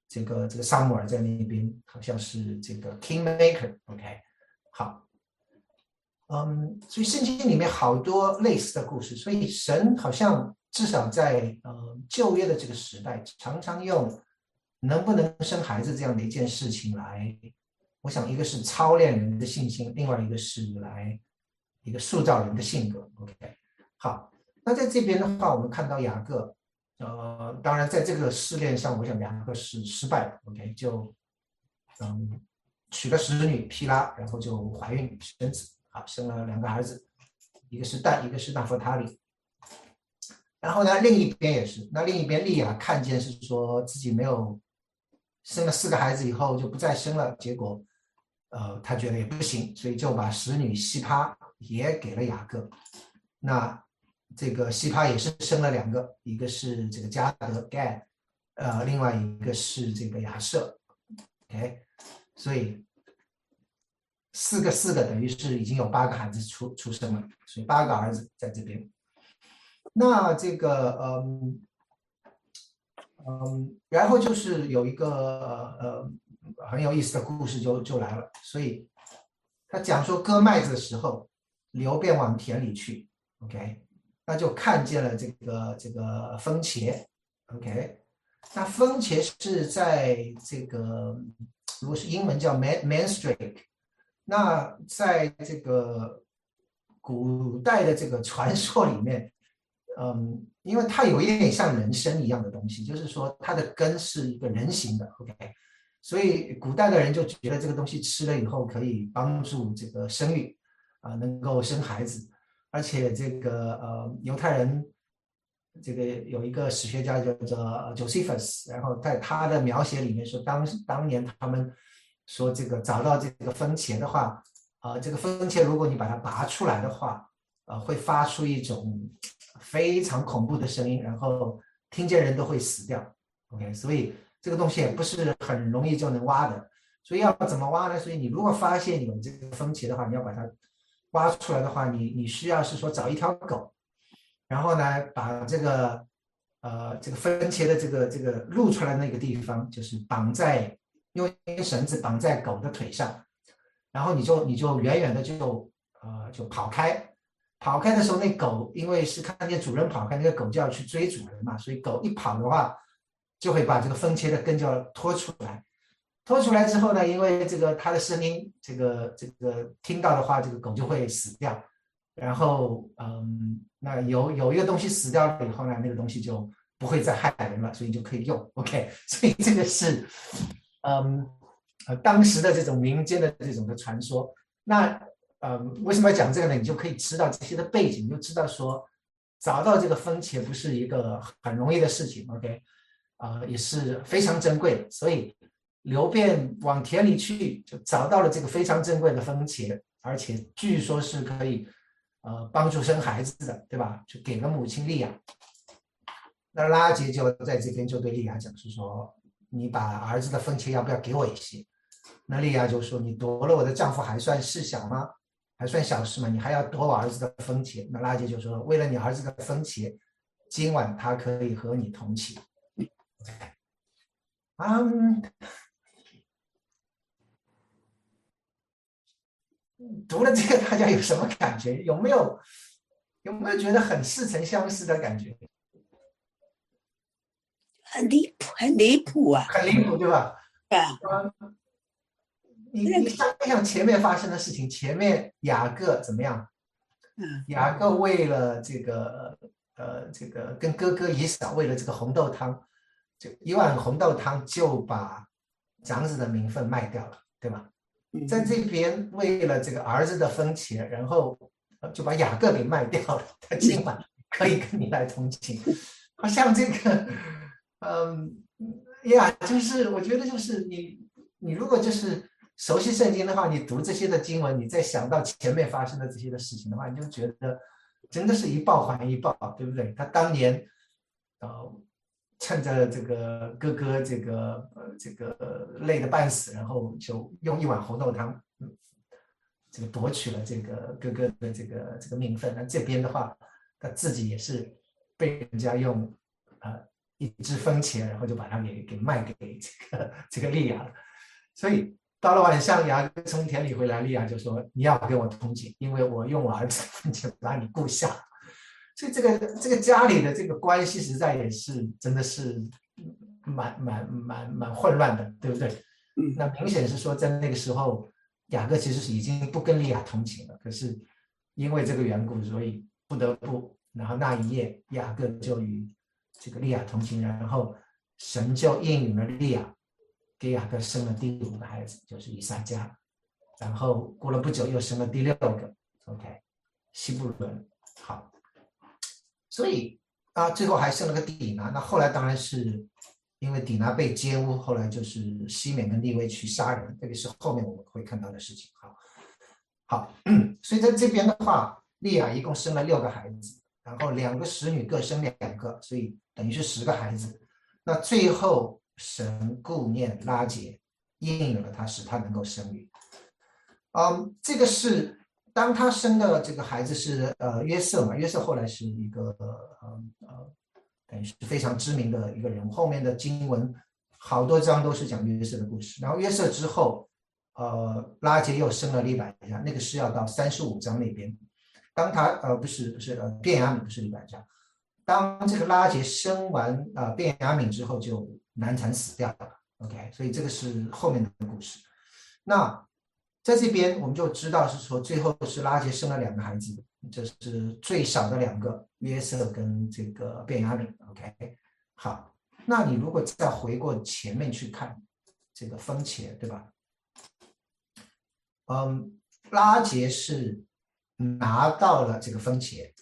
这个这个萨姆尔在那边，好像是这个 Kingmaker，OK，好，嗯，所以圣经里面好多类似的故事，所以神好像至少在呃就业的这个时代，常常用能不能生孩子这样的一件事情来，我想一个是操练人的信心，另外一个是来一个塑造人的性格，OK。好，那在这边的话，我们看到雅各，呃，当然在这个试炼上，我想雅各是失败的。OK，就嗯娶了使女毗拉，然后就怀孕生子，好，生了两个儿子，一个是但，一个是大佛塔里。然后呢，另一边也是，那另一边利亚看见是说自己没有生了四个孩子以后就不再生了，结果呃他觉得也不行，所以就把使女希帕也给了雅各。那这个西帕也是生了两个，一个是这个加德盖，呃，另外一个是这个亚瑟，OK，所以四个四个等于是已经有八个孩子出出生了，所以八个儿子在这边。那这个嗯嗯，然后就是有一个呃很有意思的故事就就来了，所以他讲说割麦子的时候，牛便往田里去。OK，那就看见了这个这个风茄，OK，那风茄是在这个如果是英文叫 man manstrake，那在这个古代的这个传说里面，嗯，因为它有一点像人参一样的东西，就是说它的根是一个人形的，OK，所以古代的人就觉得这个东西吃了以后可以帮助这个生育啊，能够生孩子。而且这个呃，犹太人这个有一个史学家叫做 Josephus，然后在他的描写里面说，当当年他们说这个找到这个分茄的话，啊，这个分茄如果你把它拔出来的话，呃，会发出一种非常恐怖的声音，然后听见人都会死掉。OK，所以这个东西也不是很容易就能挖的，所以要怎么挖呢？所以你如果发现有这个风茄的话，你要把它挖出来的话，你你需要是说找一条狗。然后呢，把这个，呃，这个分茄的这个这个露出来那个地方，就是绑在用一根绳子绑在狗的腿上，然后你就你就远远的就呃就跑开，跑开的时候那狗因为是看见主人跑开，那个狗就要去追主人嘛，所以狗一跑的话，就会把这个分切的根就要拖出来，拖出来之后呢，因为这个它的声音，这个这个听到的话，这个狗就会死掉。然后，嗯，那有有一个东西死掉了以后呢，那个东西就不会再害人了，所以就可以用。OK，所以这个是，嗯，呃，当时的这种民间的这种的传说。那，呃，为什么要讲这个呢？你就可以知道这些的背景，你就知道说找到这个风茄不是一个很容易的事情。OK，啊，也是非常珍贵的。所以刘辩往田里去，就找到了这个非常珍贵的风茄，而且据说是可以。呃，帮助生孩子的，对吧？就给了母亲利亚。那拉杰就在这边就对利亚讲，是说你把儿子的分钱要不要给我一些？那利亚就说你夺了我的丈夫还算事小吗？还算小事嘛？你还要夺我儿子的分钱？那拉杰就说为了你儿子的分钱，今晚他可以和你同寝。嗯。读了这个，大家有什么感觉？有没有有没有觉得很似曾相识的感觉？很离谱，很离谱啊！很离谱，对吧？对啊。你你想一想前面发生的事情，前面雅各怎么样？嗯。雅各为了这个呃这个跟哥哥以扫为了这个红豆汤，就一碗红豆汤就把长子的名分卖掉了，对吧？在这边为了这个儿子的分钱，然后就把雅各给卖掉了。他今晚可以跟你来同情，好像这个，嗯呀，就是我觉得就是你你如果就是熟悉圣经的话，你读这些的经文，你再想到前面发生的这些的事情的话，你就觉得真的是一报还一报，对不对？他当年，呃。趁着这个哥哥这个呃这个累得半死，然后就用一碗红豆汤，这个夺取了这个哥哥的这个这个名分。那这边的话，他自己也是被人家用呃一支分钱，然后就把他给给卖给这个 这个利亚了。所以到了晚上，雅各从田里回来，利亚就说：“你要跟我同情，因为我用我儿子的钱把你雇下。”所以这个这个家里的这个关系实在也是真的是蛮蛮蛮蛮混乱的，对不对？嗯，那明显是说在那个时候，雅各其实是已经不跟利亚同情了，可是因为这个缘故，所以不得不，然后那一夜雅各就与这个利亚同情，然后神就应允了利亚，给雅各生了第五个孩子，就是以撒迦，然后过了不久又生了第六个，OK，西布伦，好。所以啊，最后还剩了个底拿。那后来当然是因为底拿被奸污，后来就是西缅跟利威去杀人，这个是后面我们会看到的事情。好，好，所以在这边的话，利亚一共生了六个孩子，然后两个使女各生两个，所以等于是十个孩子。那最后神顾念拉杰，应允了他，使他能够生育。嗯，这个是。当他生的这个孩子是呃约瑟嘛，约瑟后来是一个呃呃等于是非常知名的一个人物。后面的经文好多章都是讲约瑟的故事。然后约瑟之后，呃拉杰又生了利百加，那个是要到三十五章那边。当他呃不是不是呃卞雅敏不是利百加，当这个拉杰生完啊卞雅敏之后就难产死掉了。OK，所以这个是后面的故事。那。在这边，我们就知道是说，最后是拉杰生了两个孩子，这是最少的两个，约瑟跟这个卞雅敏。OK，好，那你如果再回过前面去看这个番茄，对吧？嗯，拉杰是拿到了这个番茄，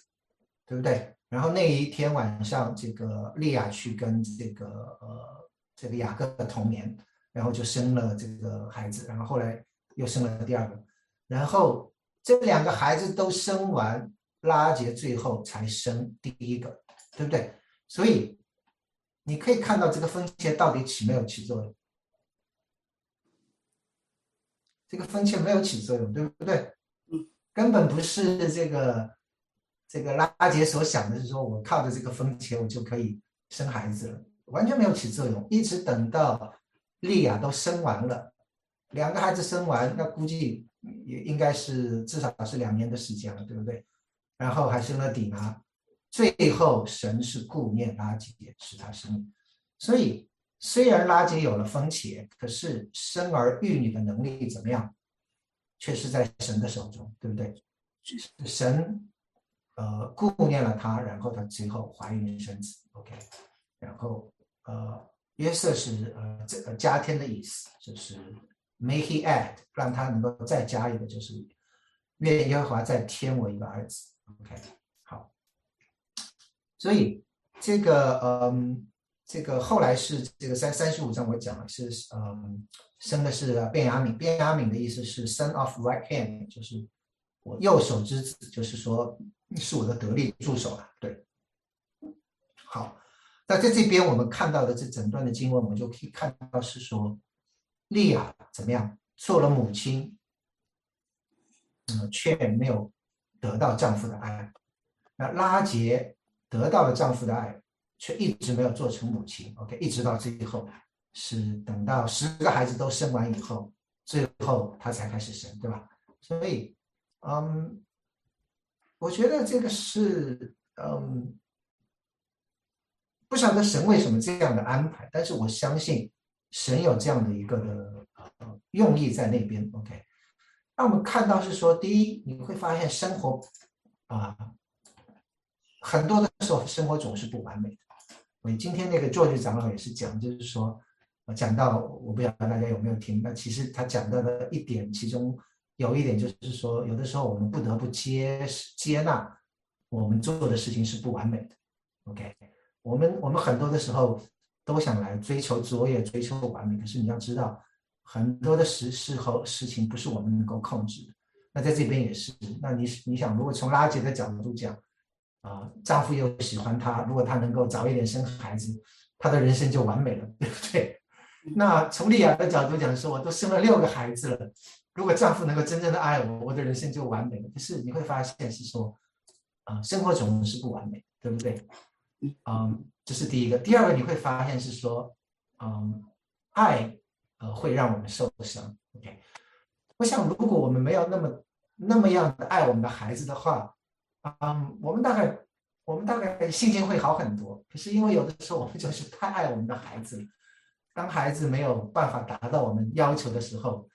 对不对？然后那一天晚上，这个利亚去跟这个呃这个雅各的童年，然后就生了这个孩子，然后后来又生了第二个，然后这两个孩子都生完，拉杰最后才生第一个，对不对？所以你可以看到这个分切到底起没有起作用。这个分切没有起作用，对不对？嗯，根本不是这个这个拉杰所想的是说，我靠着这个分切我就可以生孩子了，完全没有起作用。一直等到利亚都生完了，两个孩子生完，那估计也应该是至少是两年的时间了，对不对？然后还生了底拿，最后神是顾念拉杰，使他生，所以。虽然拉结有了分切，可是生儿育女的能力怎么样，却是在神的手中，对不对？神呃顾念了他，然后他最后怀孕生子，OK。然后呃约瑟是呃这个加添的意思，就是 make he add，让他能够再加一个，就是愿耶和华再添我一个儿子，OK。好，所以这个嗯。这个后来是这个三三十五章，我讲了是，嗯，生的是卞雅敏。卞雅敏的意思是 son of right hand，就是我右手之子，就是说是我的得力助手啊。对，好，那在这边我们看到的这整段的经文，我们就可以看到是说，利亚怎么样做了母亲，嗯，却没有得到丈夫的爱，那拉杰得到了丈夫的爱。却一直没有做成母亲，OK，一直到最后是等到十个孩子都生完以后，最后他才开始生，对吧？所以，嗯，我觉得这个是，嗯，不晓得神为什么这样的安排，但是我相信神有这样的一个的呃用意在那边，OK。那我们看到是说，第一，你会发现生活啊，很多的时候生活总是不完美的。我今天那个作局长老也是讲，就是说，讲到我不晓得大家有没有听，那其实他讲到的一点，其中有一点就是说，有的时候我们不得不接接纳我们做的事情是不完美的。OK，我们我们很多的时候都想来追求卓越、追求完美，可是你要知道，很多的时事和事情不是我们能够控制的。那在这边也是，那你你想，如果从垃圾的角度讲。啊，丈夫又喜欢她，如果她能够早一点生孩子，她的人生就完美了，对不对？那从丽亚的角度讲说，我都生了六个孩子了，如果丈夫能够真正的爱我，我的人生就完美了。可是你会发现是说，啊，生活总是不完美，对不对？嗯，这是第一个。第二个你会发现是说，嗯，爱呃会让我们受伤。OK，我想如果我们没有那么那么样的爱我们的孩子的话。嗯，我们大概我们大概心情会好很多。可是因为有的时候我们就是太爱我们的孩子，当孩子没有办法达到我们要求的时候，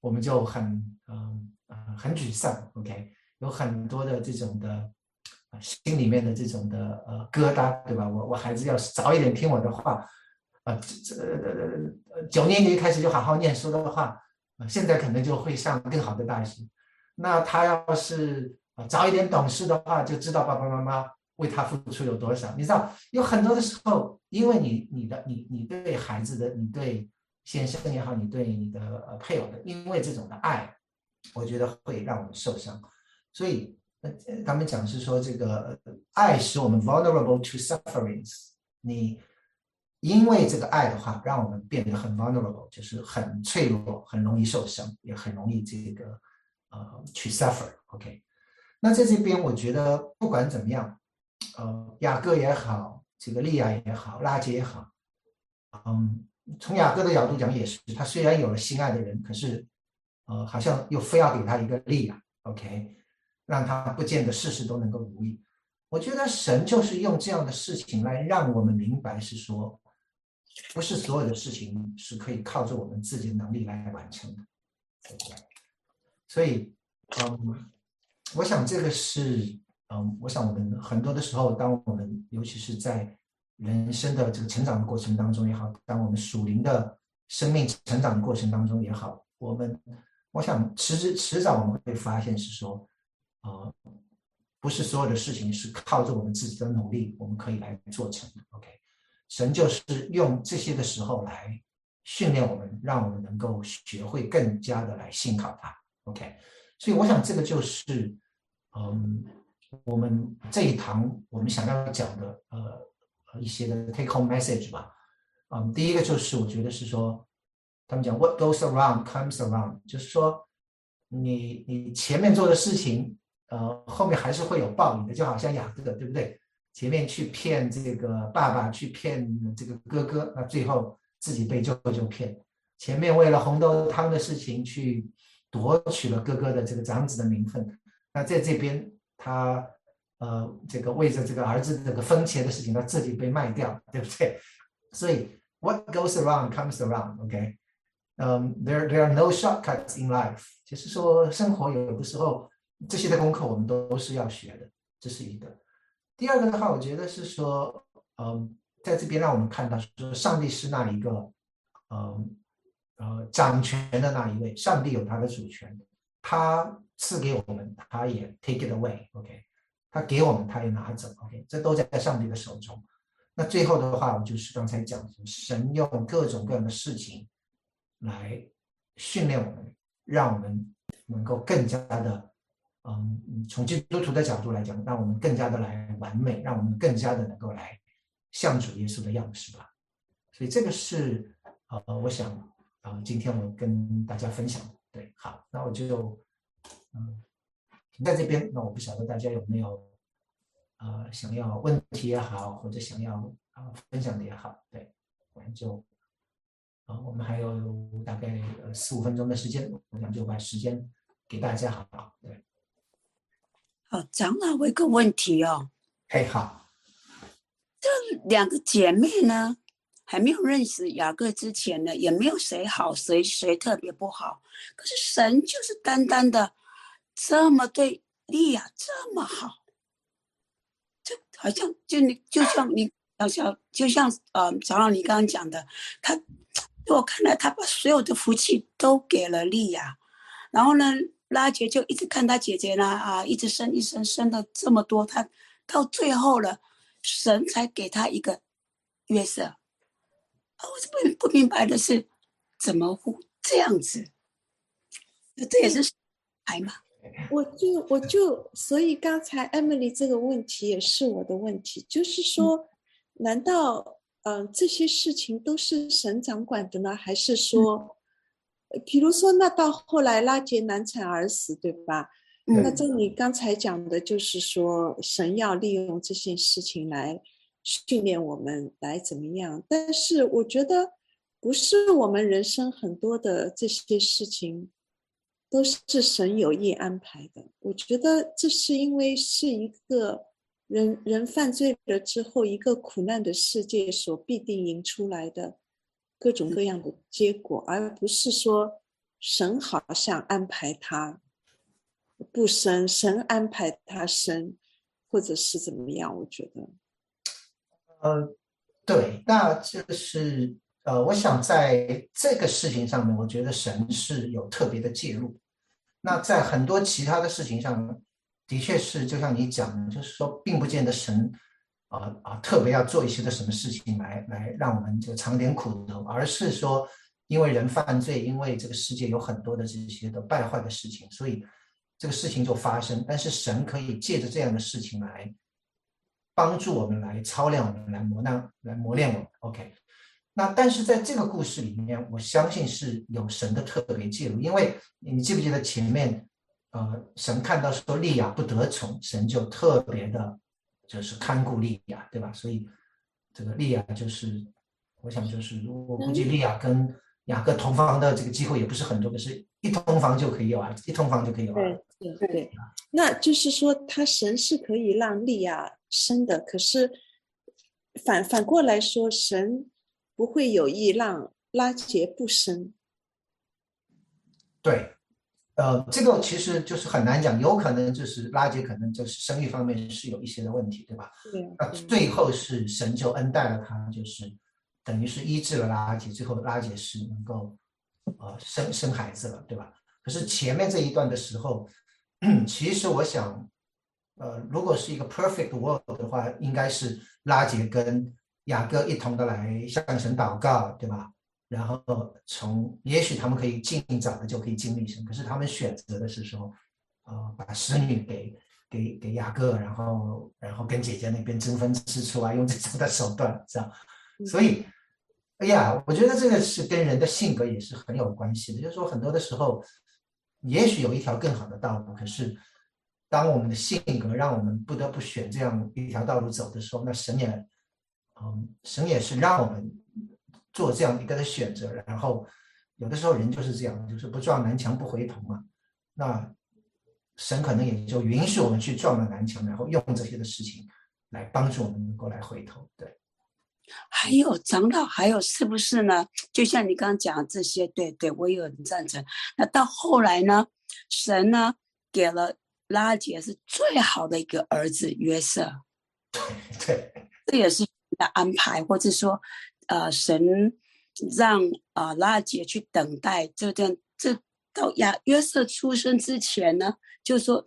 我们就很嗯嗯很沮丧。OK，有很多的这种的心里面的这种的呃疙瘩，对吧？我我孩子要是早一点听我的话，啊这这呃九年级开始就好好念书的话，现在可能就会上更好的大学。那他要是啊，早一点懂事的话，就知道爸爸妈妈为他付出有多少。你知道，有很多的时候，因为你、你的、你、你对孩子的，你对先生也好，你对你的呃配偶的，因为这种的爱，我觉得会让我们受伤。所以，他们讲是说，这个爱使我们 vulnerable to sufferings。你因为这个爱的话，让我们变得很 vulnerable，就是很脆弱，很容易受伤，也很容易这个呃去 suffer。OK。那在这边，我觉得不管怎么样，呃，雅各也好，这个利亚也好，拉杰也好，嗯，从雅各的角度讲也是，他虽然有了心爱的人，可是，呃，好像又非要给他一个利亚，OK，让他不见得事事都能够如意。我觉得神就是用这样的事情来让我们明白，是说，不是所有的事情是可以靠着我们自己的能力来完成的，所以，嗯。我想这个是，嗯，我想我们很多的时候，当我们尤其是在人生的这个成长的过程当中也好，当我们属灵的生命成长的过程当中也好，我们，我想迟迟迟早我们会发现是说，呃，不是所有的事情是靠着我们自己的努力我们可以来做成的。OK，神就是用这些的时候来训练我们，让我们能够学会更加的来信靠他。OK，所以我想这个就是嗯，我们这一堂我们想要讲的呃一些的 take home message 吧。嗯，第一个就是我觉得是说，他们讲 what goes around comes around，就是说你你前面做的事情。呃，后面还是会有报应的，就好像雅各，对不对？前面去骗这个爸爸，去骗这个哥哥，那最后自己被舅舅骗。前面为了红豆汤的事情去夺取了哥哥的这个长子的名分，那在这边他呃这个为着这个儿子这个分钱的事情，他自己被卖掉，对不对？所以 what goes around comes around，OK？嗯，there there are no shortcuts in life，就是说生活有的时候。这些的功课我们都是要学的，这是一个。第二个的话，我觉得是说，嗯，在这边让我们看到，说上帝是那一个，嗯，呃，掌权的那一位。上帝有他的主权，他赐给我们，他也 take it away，OK，他给我们，他也拿走，OK，这都在上帝的手中。那最后的话，我就是刚才讲的，神用各种各样的事情来训练我们，让我们能够更加的。嗯，从基督徒的角度来讲，让我们更加的来完美，让我们更加的能够来像主耶稣的样式吧。所以这个是呃，我想啊，今天我跟大家分享。对，好，那我就嗯停在这边。那我不晓得大家有没有呃想要问题也好，或者想要啊分享的也好。对，我们就啊，我们还有大概四五分钟的时间，我想就把时间给大家，好？对。哦，长老，我有个问题哦。嘿，好。这两个姐妹呢，还没有认识雅各之前呢，也没有谁好，谁谁特别不好。可是神就是单单的这么对利亚这么好，就好像就你就像你小小，就像呃，长老你刚刚讲的，他在我看来，他把所有的福气都给了利亚，然后呢？拉杰就一直看他姐姐呢啊，一直生一生生了这么多，他到最后了，神才给他一个约瑟。啊，我不不明白的是，怎么会这样子？这也是爱吗？我就我就所以刚才 Emily 这个问题也是我的问题，就是说，难道嗯这些事情都是神掌管的呢，还是说？比如说，那到后来拉杰难产而死，对吧？那这你刚才讲的就是说，神要利用这些事情来训练我们，来怎么样？但是我觉得，不是我们人生很多的这些事情都是神有意安排的。我觉得这是因为是一个人人犯罪了之后，一个苦难的世界所必定引出来的。各种各样的结果，而不是说神好像安排他不生，神安排他生，或者是怎么样？我觉得，呃，对，那就是呃，我想在这个事情上面，我觉得神是有特别的介入。那在很多其他的事情上，的确是就像你讲的，就是说，并不见得神。啊啊！特别要做一些的什么事情来来让我们就尝点苦头，而是说，因为人犯罪，因为这个世界有很多的这些的败坏的事情，所以这个事情就发生。但是神可以借着这样的事情来帮助我们，来操练我们，来磨难，来磨练我们。OK，那但是在这个故事里面，我相信是有神的特别介入，因为你记不记得前面，呃，神看到说利亚不得宠，神就特别的。就是看顾利亚，对吧？所以这个利亚就是，我想就是，我估计利亚跟雅各同房的这个机会也不是很多，可是一同房就可以有儿子，一同房就可以有儿子。对对对，那就是说，他神是可以让利亚生的，可是反反过来说，神不会有意让拉杰不生。对。呃，这个其实就是很难讲，有可能就是拉杰可能就是生育方面是有一些的问题，对吧？对。那最后是神就恩待了他，就是等于是医治了拉杰，最后拉杰是能够呃生生孩子了，对吧？可是前面这一段的时候，其实我想，呃，如果是一个 perfect world 的话，应该是拉杰跟雅各一同的来向神祷告，对吧？然后从也许他们可以尽早的就可以经历神，可是他们选择的是说，呃，把使女给给给雅各，然后然后跟姐姐那边争分吃醋啊，用这种的手段，这样。所以，哎呀，我觉得这个是跟人的性格也是很有关系的。就是说，很多的时候，也许有一条更好的道路，可是当我们的性格让我们不得不选这样一条道路走的时候，那神也，嗯，神也是让我们。做这样一个的选择，然后有的时候人就是这样，就是不撞南墙不回头嘛。那神可能也就允许我们去撞了南墙，然后用这些的事情来帮助我们能够来回头。对。还有长老，还有是不是呢？就像你刚刚讲这些，对对，我也很赞成。那到后来呢，神呢给了拉杰是最好的一个儿子约瑟。对，这也是的安排，或者说。呃，神让啊拉姐去等待，就这样，这到亚约瑟出生之前呢，就说，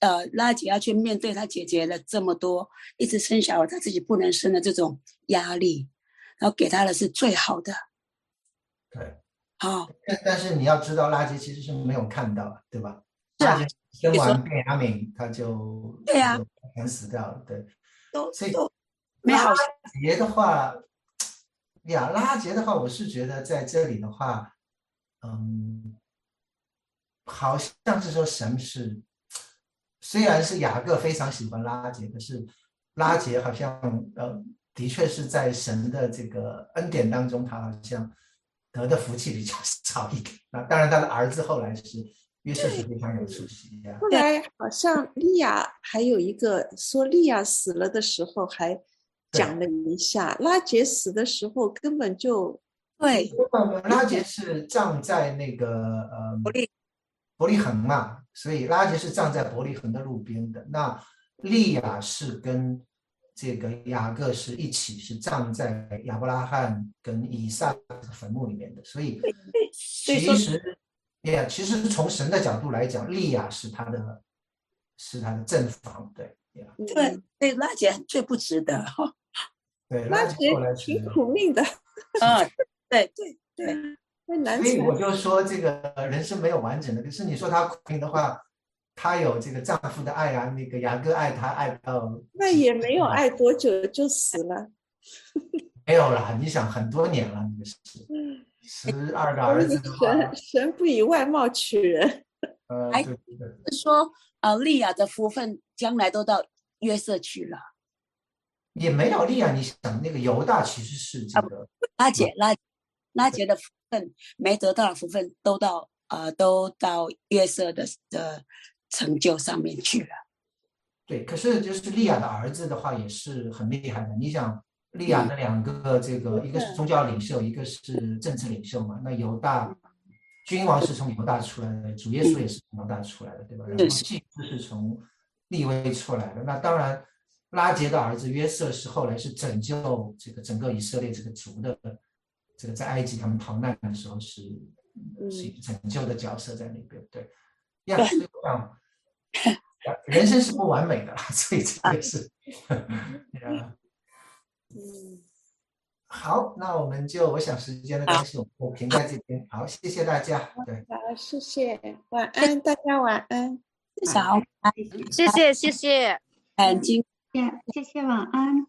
呃，拉姐要去面对她姐姐的这么多，一直生小孩，她自己不能生的这种压力，然后给她的是最好的。对，好。但但是你要知道，拉姐其实是没有看到，对吧？对啊生完变雅敏，他就对呀，全死掉了，对。都所以没好杰的话。呀，拉杰的话，我是觉得在这里的话，嗯，好像是说神是，虽然是雅各非常喜欢拉杰，可是拉杰好像呃，的确是在神的这个恩典当中，他好像得的福气比较 少一点。那当然，他的儿子后来是约瑟是非常有出息呀。后来好像利亚还有一个说，利亚死了的时候还。讲了一下，拉杰死的时候根本就对，拉杰是葬在那个呃伯利伯利恒嘛，所以拉杰是葬在伯利恒的路边的。那利亚是跟这个雅各是一起是葬在亚伯拉罕跟以撒的坟墓里面的，所以其实也其实从神的角度来讲，利亚是他的是他的正房，对，对对，拉杰最不值得哈。对，拉杰挺苦命的。嗯，对对对，所以我就说这个人生没有完整的。可是你说他苦命的话，他有这个丈夫的爱啊，那个雅各爱他爱到那也没有爱多久就死了。没有啦，你想很多年了，那个是十二个儿子。神神不以外貌取人。呃，还是说呃，利亚的福分将来都到约瑟去了。也没有利亚，你想那个犹大其实是这个拉杰拉拉杰的福分没得到的福分都到呃都到约瑟的的成就上面去了。对，可是就是利亚的儿子的话也是很厉害的。你想利亚的两个这个一个是宗教领袖，一个是政治领袖嘛。那犹大君王是从犹大出来的，主耶稣也是从犹大出来的，对吧？然后祭司是从利威出来的。那当然。拉杰的儿子约瑟是后来是拯救这个整个以色列这个族的，这个在埃及他们逃难的时候是是一个拯救的角色在那边。对，呀，所以我想，人生是不完美的，所以这个是。嗯，好，那我们就我想时间的关系，我停在这边。好，谢谢大家。对，好，谢谢，晚安，大家晚安。早安，谢谢，谢谢，眼睛。谢谢，晚安。